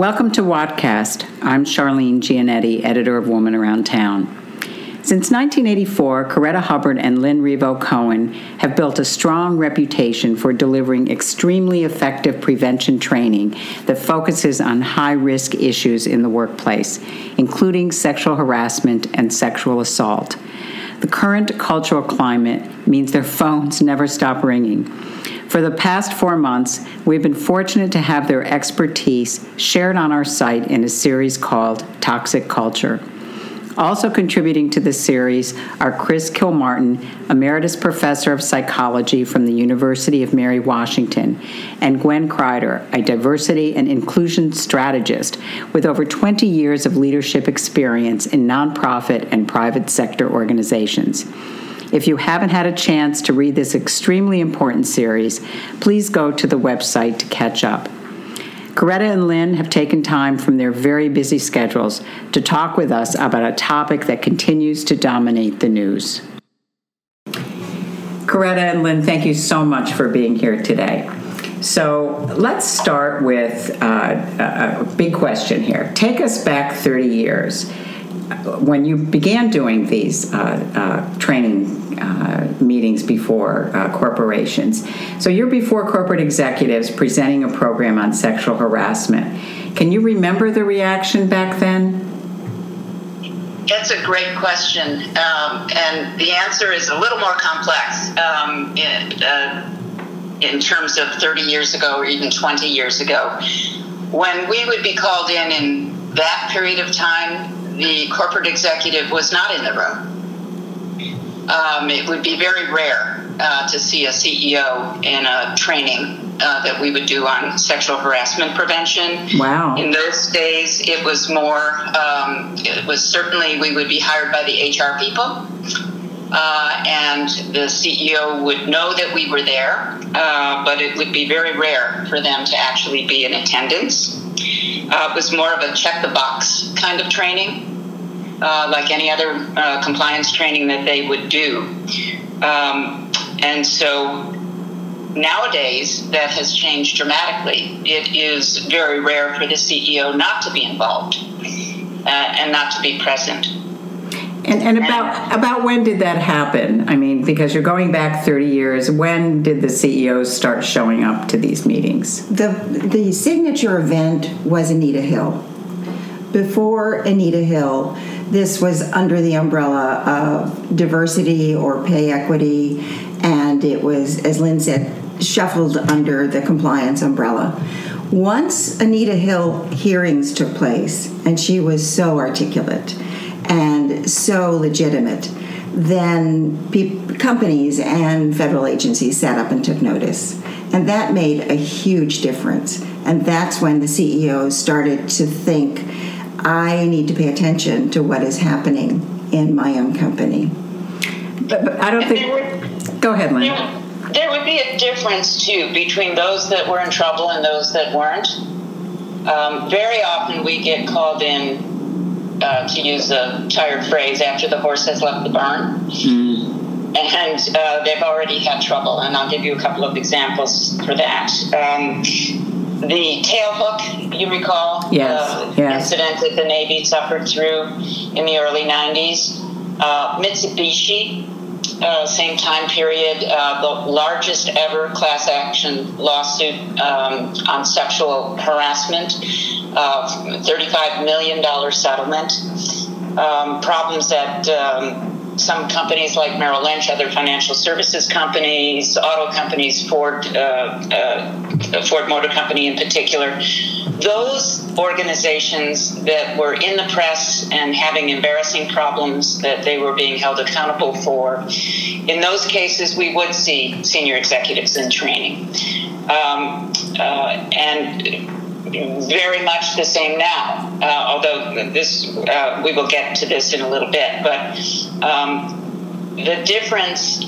Welcome to Wattcast. I'm Charlene Giannetti, editor of Woman Around Town. Since 1984, Coretta Hubbard and Lynn Revo Cohen have built a strong reputation for delivering extremely effective prevention training that focuses on high risk issues in the workplace, including sexual harassment and sexual assault. The current cultural climate means their phones never stop ringing. For the past four months, we've been fortunate to have their expertise shared on our site in a series called Toxic Culture. Also contributing to this series are Chris Kilmartin, Emeritus Professor of Psychology from the University of Mary Washington, and Gwen Kreider, a diversity and inclusion strategist with over 20 years of leadership experience in nonprofit and private sector organizations. If you haven't had a chance to read this extremely important series, please go to the website to catch up. Coretta and Lynn have taken time from their very busy schedules to talk with us about a topic that continues to dominate the news. Coretta and Lynn, thank you so much for being here today. So let's start with uh, a big question here. Take us back 30 years when you began doing these uh, uh, training uh, meetings before uh, corporations, so you're before corporate executives presenting a program on sexual harassment. Can you remember the reaction back then? That's a great question, um, and the answer is a little more complex um, in, uh, in terms of 30 years ago or even 20 years ago. When we would be called in in that period of time, the corporate executive was not in the room. Um, it would be very rare uh, to see a CEO in a training uh, that we would do on sexual harassment prevention. Wow. In those days, it was more, um, it was certainly we would be hired by the HR people. Uh, and the CEO would know that we were there, uh, but it would be very rare for them to actually be in attendance. Uh, it was more of a check the box kind of training uh, like any other uh, compliance training that they would do. Um, and so nowadays, that has changed dramatically. It is very rare for the CEO not to be involved uh, and not to be present. And, and about about when did that happen? I mean, because you're going back 30 years. When did the CEOs start showing up to these meetings? The the signature event was Anita Hill. Before Anita Hill, this was under the umbrella of diversity or pay equity, and it was, as Lynn said, shuffled under the compliance umbrella. Once Anita Hill hearings took place, and she was so articulate and so legitimate, then pe- companies and federal agencies sat up and took notice. And that made a huge difference. And that's when the CEOs started to think I need to pay attention to what is happening in my own company. But, but I don't think. Would, go ahead, Lynn. There, there, would be a difference too between those that were in trouble and those that weren't. Um, very often we get called in, uh, to use a tired phrase, after the horse has left the barn. Mm. And uh, they've already had trouble, and I'll give you a couple of examples for that. Um, the tailhook, you recall? Yes. Uh, yes. Incident that the Navy suffered through in the early 90s. Uh, Mitsubishi, uh, same time period, uh, the largest ever class action lawsuit um, on sexual harassment, $35 million settlement. Um, problems at um, some companies like Merrill Lynch, other financial services companies, auto companies, Ford, uh, uh, Ford Motor Company in particular, those organizations that were in the press and having embarrassing problems that they were being held accountable for, in those cases, we would see senior executives in training. Um, uh, and very much the same now. Uh, although this, uh, we will get to this in a little bit, but um, the difference,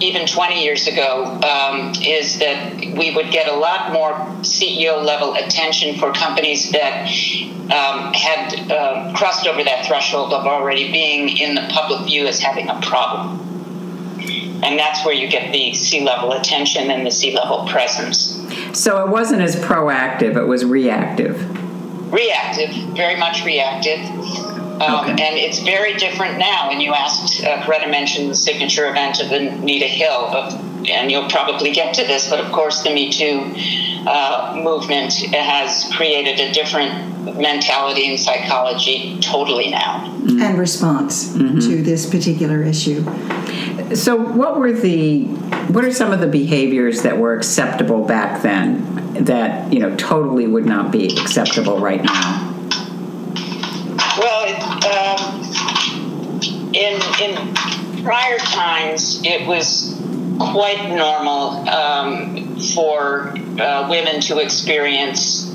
even 20 years ago, um, is that we would get a lot more CEO level attention for companies that um, had uh, crossed over that threshold of already being in the public view as having a problem. And that's where you get the C level attention and the C level presence. So it wasn't as proactive, it was reactive. reactive, very much reactive. Um, okay. And it's very different now. And you asked, uh, Coretta mentioned the signature event of Anita Hill, of, and you'll probably get to this, but of course, the Me Too uh, movement has created a different mentality and psychology totally now. Mm-hmm. And response mm-hmm. to this particular issue. So, what were the what are some of the behaviors that were acceptable back then that you know totally would not be acceptable right now? Well, um, in in prior times, it was quite normal um, for uh, women to experience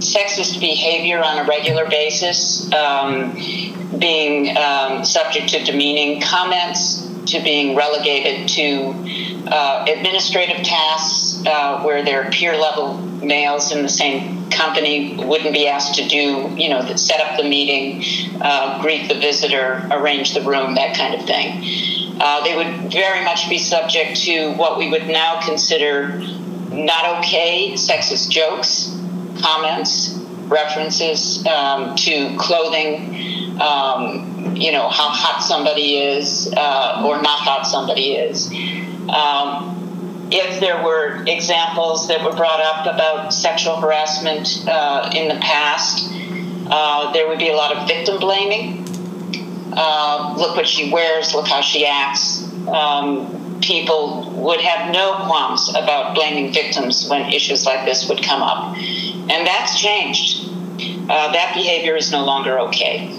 sexist behavior on a regular basis, um, being um, subject to demeaning comments, to being relegated to uh, administrative tasks uh, where their peer level males in the same company wouldn't be asked to do, you know, set up the meeting, uh, greet the visitor, arrange the room, that kind of thing. Uh, they would very much be subject to what we would now consider not okay sexist jokes, comments, references um, to clothing, um, you know, how hot somebody is uh, or not hot somebody is. Um, if there were examples that were brought up about sexual harassment uh, in the past, uh, there would be a lot of victim blaming. Uh, look what she wears, look how she acts. Um, people would have no qualms about blaming victims when issues like this would come up. And that's changed. Uh, that behavior is no longer okay.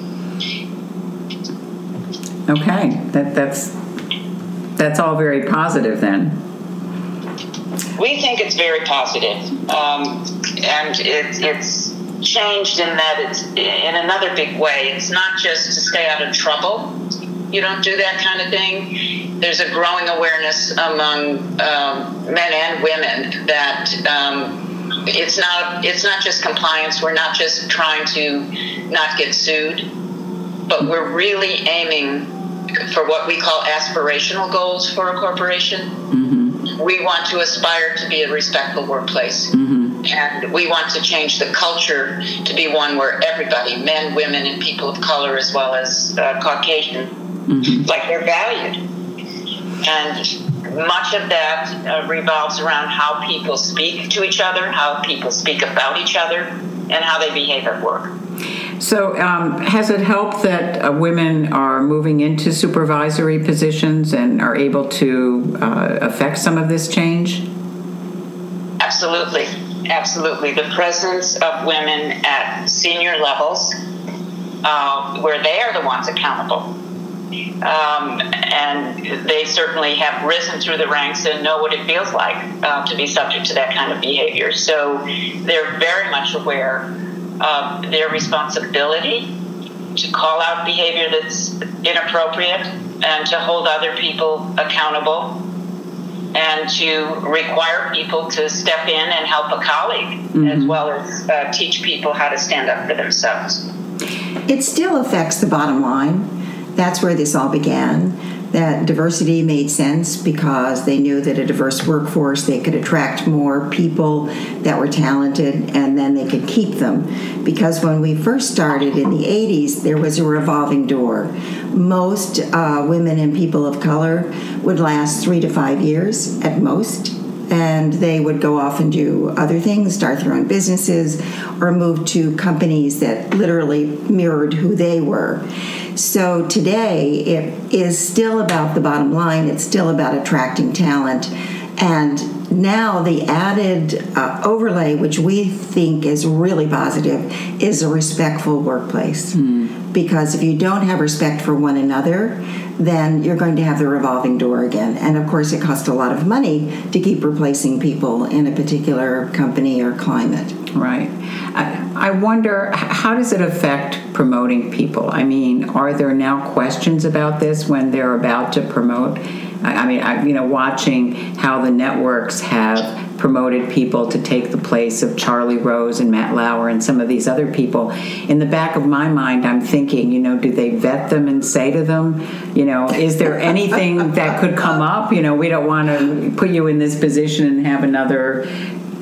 Okay, that, that's that's all very positive then. We think it's very positive. Um, and it, it's changed in that it's in another big way. It's not just to stay out of trouble. You don't do that kind of thing. There's a growing awareness among um, men and women that um, it's not it's not just compliance. We're not just trying to not get sued, but we're really aiming for what we call aspirational goals for a corporation. Mm-hmm. We want to aspire to be a respectful workplace. Mm-hmm. And we want to change the culture to be one where everybody, men, women, and people of color, as well as uh, Caucasian, mm-hmm. like they're valued. And much of that uh, revolves around how people speak to each other, how people speak about each other, and how they behave at work. So, um, has it helped that uh, women are moving into supervisory positions and are able to uh, affect some of this change? Absolutely. Absolutely. The presence of women at senior levels, uh, where they are the ones accountable. Um, and they certainly have risen through the ranks and know what it feels like uh, to be subject to that kind of behavior. So they're very much aware uh, their responsibility to call out behavior that's inappropriate and to hold other people accountable and to require people to step in and help a colleague mm-hmm. as well as uh, teach people how to stand up for themselves. It still affects the bottom line. That's where this all began that diversity made sense because they knew that a diverse workforce they could attract more people that were talented and then they could keep them because when we first started in the 80s there was a revolving door most uh, women and people of color would last three to five years at most and they would go off and do other things, start their own businesses, or move to companies that literally mirrored who they were. So today, it is still about the bottom line, it's still about attracting talent. And now, the added uh, overlay, which we think is really positive, is a respectful workplace. Mm. Because if you don't have respect for one another, then you're going to have the revolving door again. And of course, it costs a lot of money to keep replacing people in a particular company or climate. Right. I wonder how does it affect promoting people? I mean, are there now questions about this when they're about to promote? I mean, I, you know, watching how the networks have promoted people to take the place of Charlie Rose and Matt Lauer and some of these other people. In the back of my mind, I'm thinking, you know, do they vet them and say to them, you know, is there anything that could come up? You know, we don't want to put you in this position and have another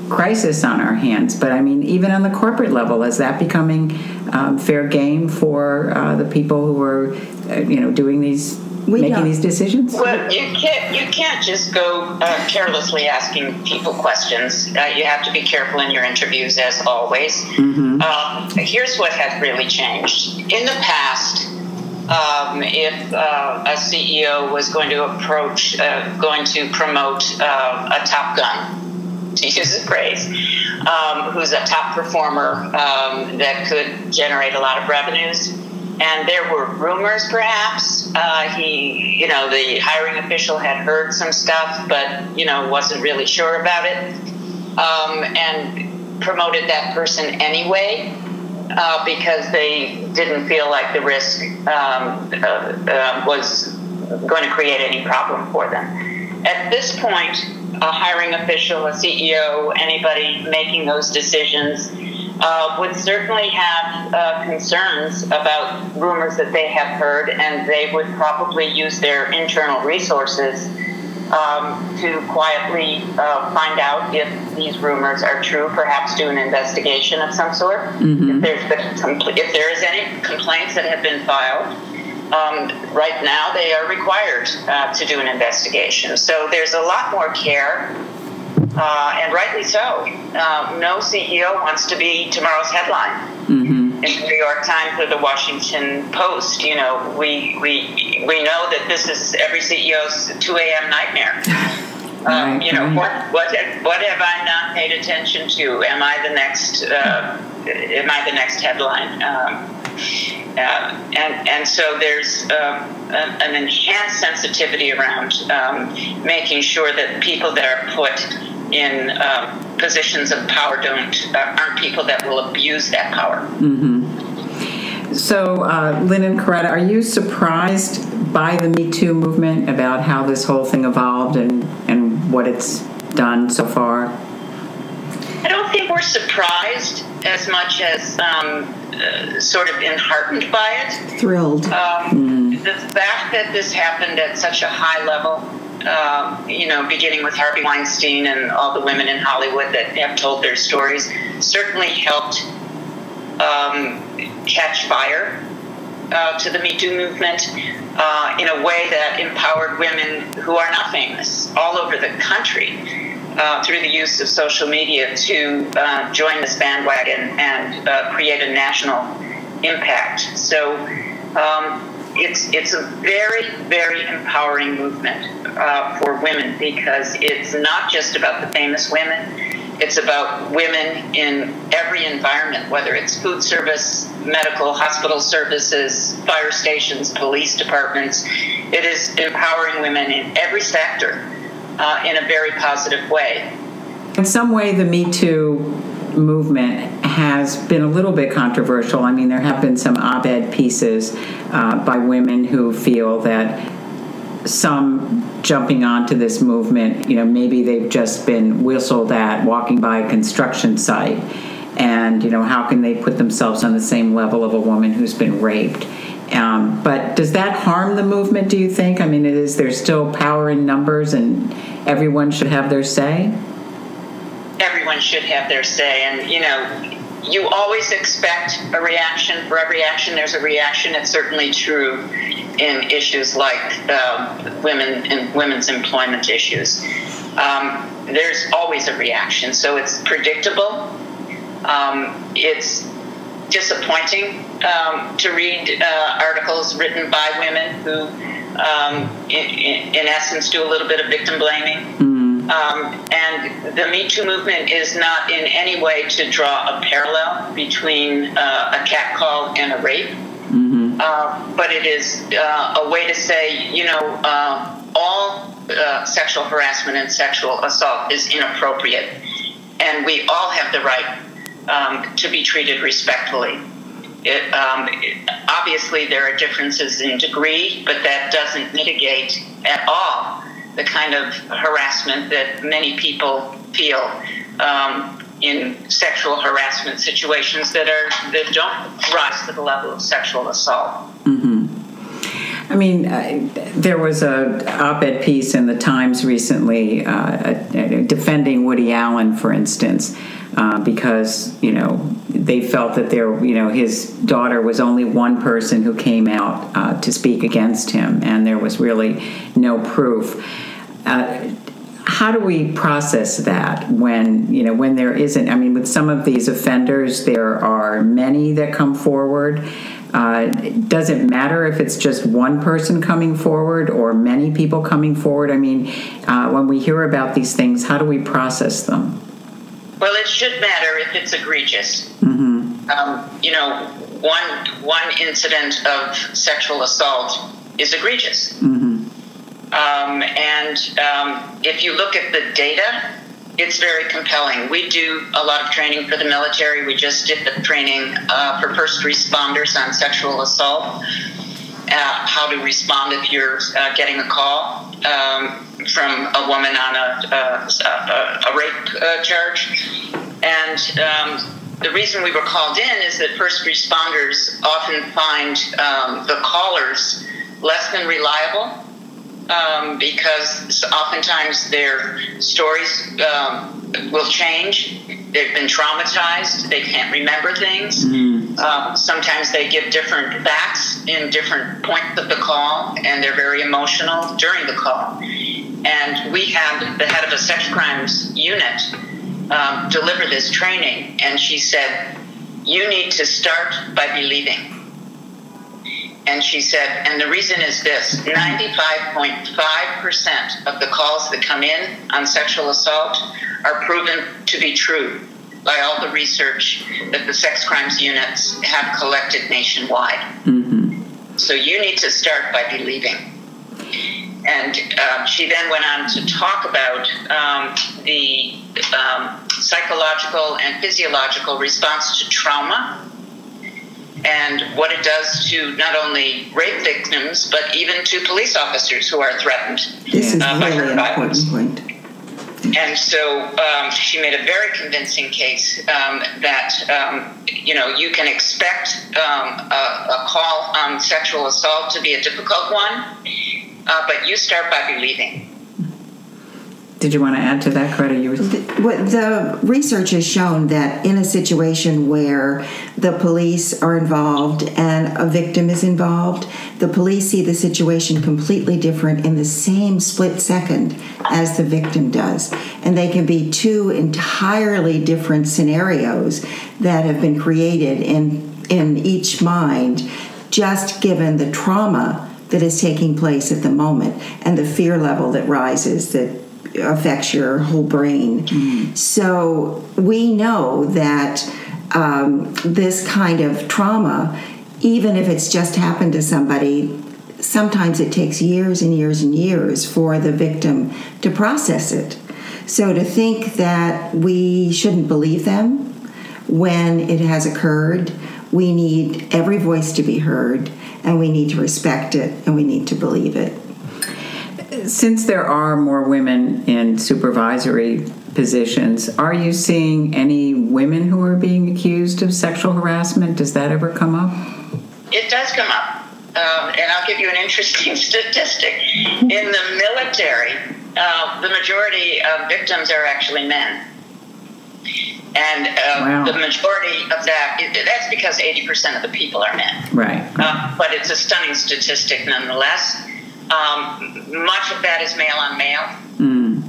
crisis on our hands. But I mean, even on the corporate level, is that becoming um, fair game for uh, the people who are, uh, you know, doing these, We making don't. these decisions? Well, you can't you can't just go uh, carelessly asking people questions. Uh, you have to be careful in your interviews, as always. Um, here's what has really changed in the past. Um, if uh, a CEO was going to approach, uh, going to promote uh, a Top Gun, to use a phrase, um, who's a top performer um, that could generate a lot of revenues. And there were rumors, perhaps. Uh, he, you know, the hiring official had heard some stuff, but, you know, wasn't really sure about it. Um, and promoted that person anyway uh, because they didn't feel like the risk um, uh, uh, was going to create any problem for them. At this point, a hiring official, a CEO, anybody making those decisions uh, would certainly have uh, concerns about rumors that they have heard, and they would probably use their internal resources um, to quietly uh, find out if these rumors are true, perhaps do an investigation of some sort. If, there's been some, if there is any complaints that have been filed, um, right now they are required uh, to do an investigation. So there's a lot more care, uh, and rightly so. Uh, no CEO wants to be tomorrow's headline in the New York Times or the Washington Post. You know, we we we know that this is every CEO's 2 a.m. nightmare. Um, you know, what what have, what have I not paid attention to? Am I the next? Uh, am I the next headline? Um, and and so there's um, an, an enhanced sensitivity around um, making sure that people that are put in um, positions of power don't uh, aren't people that will abuse that power. So, uh, Lynn and Coretta, are you surprised by the Me Too movement about how this whole thing evolved and, and what it's done so far? I don't think we're surprised as much as um, uh, sort of enheartened by it. Thrilled. Um, The fact that this happened at such a high level, um, you know, beginning with Harvey Weinstein and all the women in Hollywood that have told their stories, certainly helped um, catch fire uh, to the Me Too movement uh, in a way that empowered women who are not famous all over the country uh, through the use of social media to uh, join this bandwagon and uh, create a national impact. So um, it's it's a very very empowering movement uh, for women because it's not just about the famous women. It's about women in every environment, whether it's food service, medical, hospital services, fire stations, police departments. It is empowering women in every sector uh, in a very positive way. In some way, the Me Too movement has been a little bit controversial. I mean, there have been some op ed pieces uh, by women who feel that some jumping onto this movement, you know, maybe they've just been whistled at walking by a construction site. And, you know, how can they put themselves on the same level of a woman who's been raped? Um, but does that harm the movement, do you think? I mean, is there still power in numbers and everyone should have their say? everyone should have their say. And, you know, you always expect a reaction. For every action, there's a reaction. It's certainly true in issues like uh, women and women's employment issues. Um, there's always a reaction. So it's predictable. Um, it's disappointing um, to read uh, articles written by women who, um, in, in, essence, do a little bit of victim blaming. Um, and the Me Too movement is not in any way to draw a parallel between uh, a catcall and a rape, uh, but it is uh, a way to say, you know, uh, all uh, sexual harassment and sexual assault is inappropriate, and we all have the right um, to be treated respectfully. It, um, it- obviously, there are differences in degree, but that doesn't mitigate at all the kind of harassment that many people feel um, in sexual harassment situations that are that don't rise to the level of sexual assault. Mm-hmm. I mean, uh, there was a op-ed piece in the Times recently, uh, a defending Woody Allen, for instance, uh, because you know they felt that there, you know, his daughter was only one person who came out uh, to speak against him, and there was really no proof. Uh, how do we process that when you know when there isn't i mean with some of these offenders there are many that come forward. Uh, does it matter if it's just one person coming forward or many people coming forward? I mean uh, when we hear about these things how do we process them well it should matter if it's egregious mm-hmm. um, you know one one incident of sexual assault is egregious mm-hmm um, and um, if you look at the data, it's very compelling. We do a lot of training for the military. We just did the training uh, for first responders on sexual assault, uh, how to respond if you're uh, getting a call um, from a woman on a, a, a rape uh, charge. And um, the reason we were called in is that first responders often find um, the callers less than reliable um, because oftentimes their stories um, will change. They've been traumatized. They can't remember things. Mm. Um, sometimes they give different facts in different points of the call, and they're very emotional during the call. And we had the head of a sex crimes unit um, deliver this training, and she said, You need to start by believing and she said, and the reason is this 95.5% of the calls that come in on sexual assault are proven to be true by all the research that the sex crimes units have collected nationwide. Mm-hmm. So you need to start by believing. And um, she then went on to talk about um, the um, psychological and physiological response to trauma and what it does to not only rape victims, but even to police officers who are threatened. This is uh, really an important point. And so um, she made a very convincing case um, that um, you know you can expect um, a, a, call on sexual assault to be a difficult one, uh, but you start by believing. Did you want to add to that, Greta? You were... the, the research has shown that in a situation where the police are involved and a victim is involved, the police see the situation completely different in the same split second as the victim does. And they can be two entirely different scenarios that have been created in, in each mind, just given the trauma that is taking place at the moment and the fear level that rises that affects your whole brain. Mm-hmm. So we know that um, this kind of trauma, even if it's just happened to somebody, sometimes it takes years and years and years for the victim to process it. So to think that we shouldn't believe them when it has occurred, we need every voice to be heard and we need to respect it and we need to believe it since there are more women in supervisory positions, are you seeing any women who are being accused of sexual harassment? Does that ever come up? It does come up. Um, and I'll give you an interesting statistic. In the military, uh, the majority of victims are actually men. And uh, wow. the majority of that, that's because 80% of the people are men. Right. Uh, but it's a stunning statistic nonetheless. Um, much of that is male on male. Mm.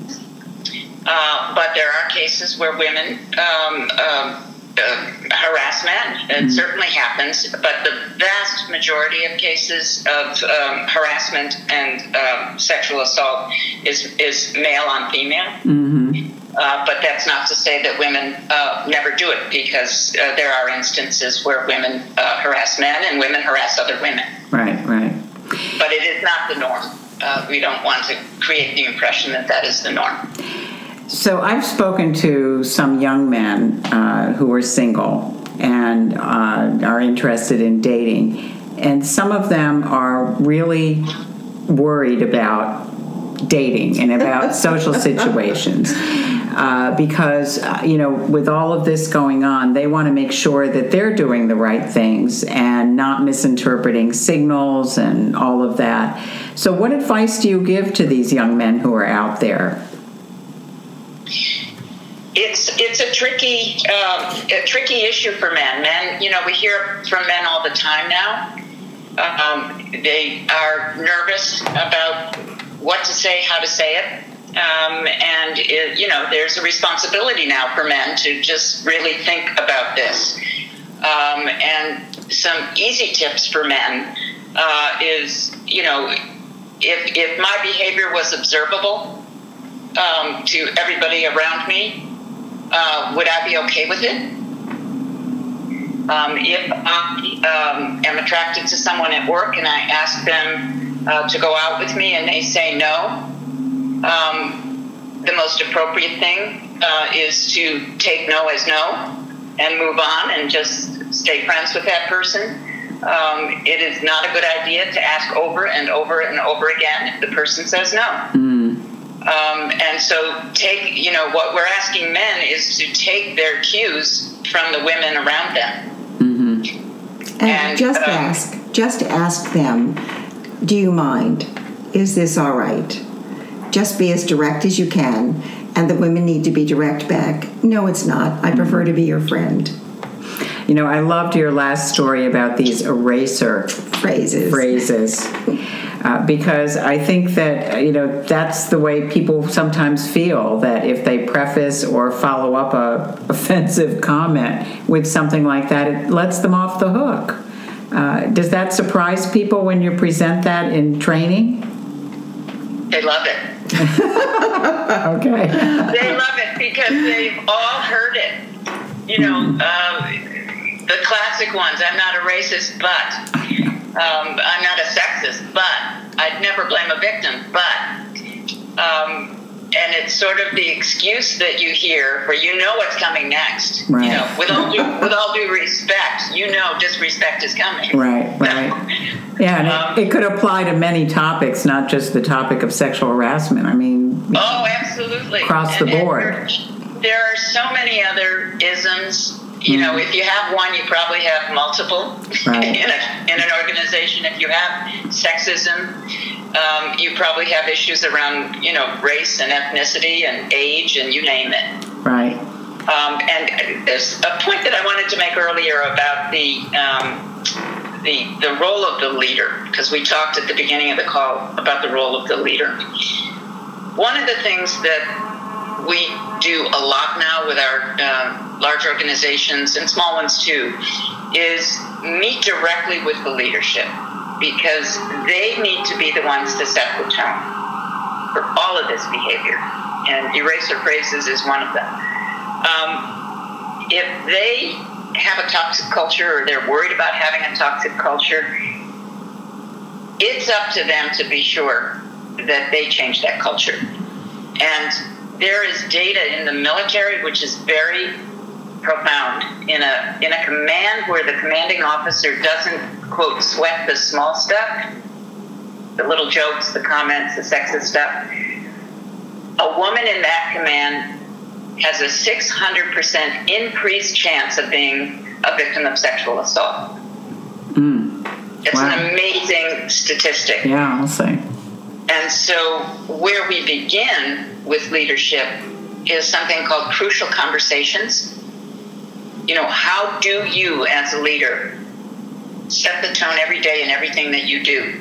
Uh, but there are cases where women um, uh, uh, harass men. It mm. certainly happens, but the vast majority of cases of um, harassment and um, sexual assault is is male on female. Mm-hmm. Uh, but that's not to say that women uh, never do it, because uh, there are instances where women uh, harass men and women harass other women. Right, right but it is not the norm. Uh, we don't want to create the impression that that is the norm. So I've spoken to some young men uh, who are single and uh, are interested in dating, and some of them are really worried about dating and about social situations. Uh, because uh, you know with all of this going on they want to make sure that they're doing the right things and not misinterpreting signals and all of that. So what advice do you give to these young men who are out there it's it's a tricky uh, a tricky issue for men. Men, you know, we hear from men all the time now. Um, they are nervous about what to say, how to say it, um, and it, you know, there's a responsibility now for men to just really think about this. Um, and some easy tips for men uh, is, you know, if if my behavior was observable um, to everybody around me, uh, would I be okay with it? Um, if I um, am attracted to someone at work and I ask them uh, to go out with me and they say no, um, the most appropriate thing uh, is to take no as no and move on and just stay friends with that person. Um, it is not a good idea to ask over and over and over again if the person says no. Mm. Um, and so, take you know what we're asking men is to take their cues from the women around them. And, And, just um, ask, just ask them, do you mind? Is this all right? Just be as direct as you can. And the women need to be direct back. No, it's not. I prefer to be your friend. You know, I loved your last story about these eraser Phrases. phrases. Uh, because I think that, uh, you know, that's the way people sometimes feel that if they preface or follow up a offensive comment with something like that, it lets them off the hook. Uh, does that surprise people when you present that in training? They love it. Okay. They love it because they've all heard it. You know, um, the classic ones. I'm not a racist, but um, I'm not a sexist, but I'd never blame a victim, but. Um, and it's sort of the excuse that you hear where you know what's coming next. Right. You know, with all due, with all due respect, you know disrespect is coming. Right, right. Yeah, and Um, it, it could apply to many topics, not just the topic of sexual harassment. I mean, Oh, absolutely. Across the And- and board. there, there are so many other isms. You know, if you have one, you probably have multiple Right. in, a, in an organization. If you have sexism, um, you probably have issues around, you know, race and ethnicity and age and you name it. right. Um, and there's a point that I wanted to make earlier about the um, the the role of the leader, because we talked at the beginning of the call about the role of the leader. One of the things that we do a lot now with our uh, large organizations and small ones too is meet directly with the leadership because they need to be the ones to set the tone for all of this behavior. And eraser phrases is one of them um, if they have a toxic culture or they're worried about having a toxic culture, it's up to them to be sure that they change that culture. And there is data in the military which is very profound in a in a command where the commanding officer doesn't quote sweat the small stuff, the little jokes, the comments, the sexist stuff. A woman in that command has a 600% increased chance of being a victim of sexual assault. Mm. It's Wow. an amazing statistic. Yeah, I'll say. And so, where we begin with leadership is something called crucial conversations. You know, how do you, as a leader, set the tone every day in everything that you do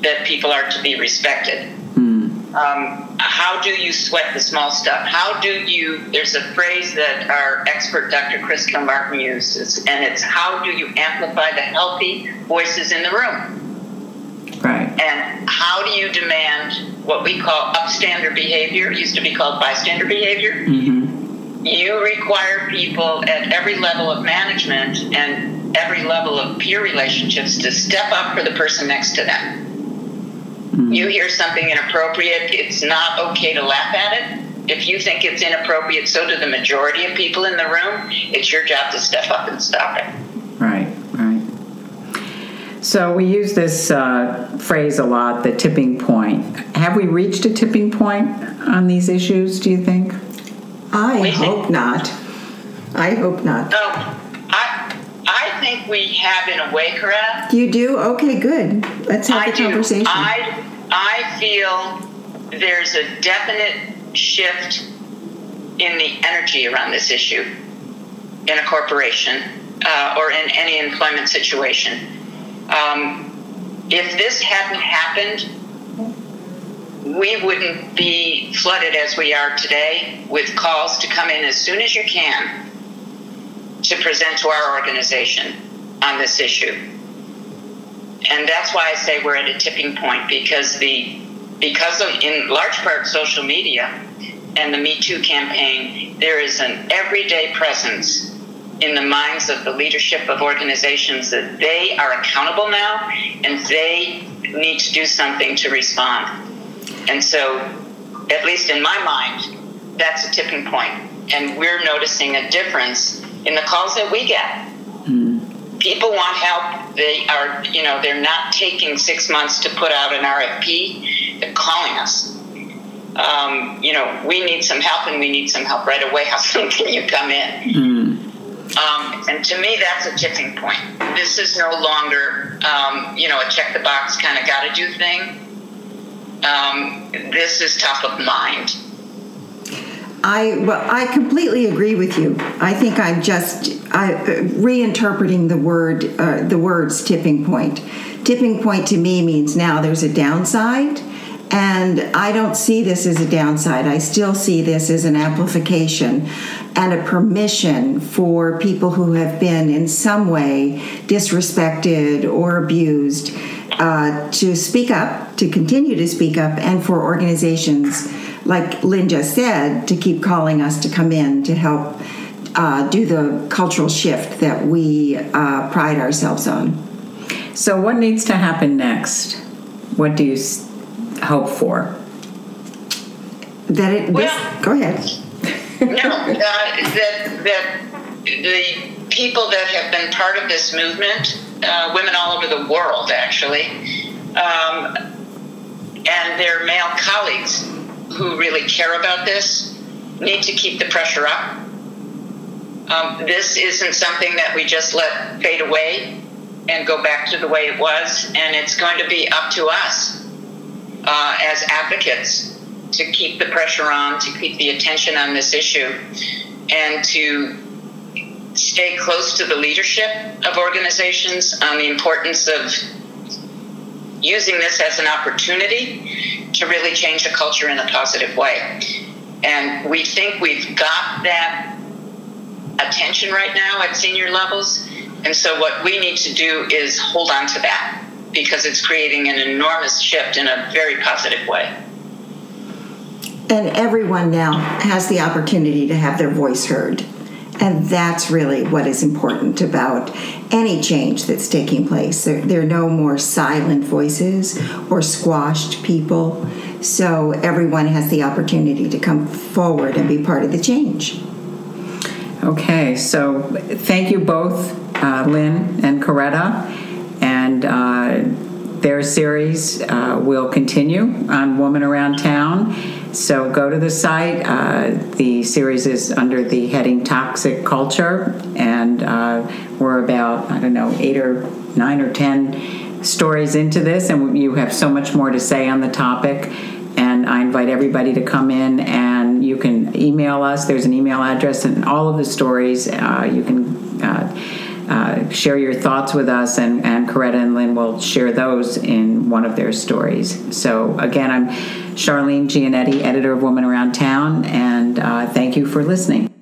that people are to be respected? Mm. um, how do you sweat the small stuff? How do you? There's a phrase that our expert Dr. Chris Kilmartin uses, and it's how do you amplify the healthy voices in the room? Right. And how do you demand what we call upstander behavior? It used to be called bystander behavior. hmm You require people at every level of management and every level of peer relationships to step up for the person next to them. You hear something inappropriate, it's not okay to laugh at it. If you think it's inappropriate, so do the majority of people in the room. It's your job to step up and stop it. Right, right. So we use this uh, phrase a lot, the tipping point. Have we reached a tipping point on these issues, do you think? I We think- hope not. I hope not. So I I think we have in a way, Coretta. You do? Okay, good. Let's have I the do. conversation. I I feel there's a definite shift in the energy around this issue in a corporation uh, or in any employment situation. Um, if this hadn't happened, we wouldn't be flooded as we are today with calls to come in as soon as you can to present to our organization on this issue. And that's why I say we're at a tipping point because the because of in large part social media and the Me Too campaign, there is an everyday presence in the minds of the leadership of organizations that they are accountable now and they need to do something to respond. And so, at least in my mind, that's a tipping point. And we're noticing a difference in the calls that we get. Mm. People want help. They are, you know, they're not taking six months to put out an RFP. They're calling us. Um, you know, we need some help and we need some help right away. How soon can you come in? Mm. Um, and to me, that's a tipping point. This is no longer, um, you know, a check the box kind of got to do thing. Um, this is top of mind. I well, I completely agree with you. I think I'm just I, uh, reinterpreting the word uh, the words tipping point. Tipping point to me means now there's a downside and I don't see this as a downside. I still see this as an amplification and a permission for people who have been in some way disrespected or abused uh, to speak up, to continue to speak up, and for organizations, like Lynn just said, to keep calling us to come in to help uh, do the cultural shift that we uh, pride ourselves on. So, what needs to happen next? What do you hope for? That it. Well, this, go ahead. no, uh, that that the people that have been part of this movement, uh, women all over the world, actually, um, and their male colleagues who really care about this, need to keep the pressure up. Um, this isn't something that we just let fade away and go back to the way it was, and it's going to be up to us uh, as advocates to keep the pressure on, to keep the attention on this issue, and to stay close to the leadership of organizations on the importance of using this as an opportunity to really change the culture in a positive way. And we think we've got that attention right now at senior levels. And so, what we need to do is hold on to that because it's creating an enormous shift in a very positive way. And everyone now has the opportunity to have their voice heard. And that's really what is important about any change that's taking place. There, there, are no more silent voices or squashed people. So everyone has the opportunity to come forward and be part of the change. Okay, so thank you both, uh, Lynn and Coretta and uh, their series uh, will continue on Woman Around Town. So go to the site. Uh, the series is under the heading Toxic Culture, and uh, we're about, I don't know, eight or nine or ten stories into this, and you have so much more to say on the topic. And I invite everybody to come in and you can email us. There's an email address and all of the stories. Uh, you can uh, uh, share your thoughts with us, and, and Coretta and Lynn will share those in one of their stories. So, again, I'm Charlene Giannetti, editor of Woman Around Town, and uh, thank you for listening.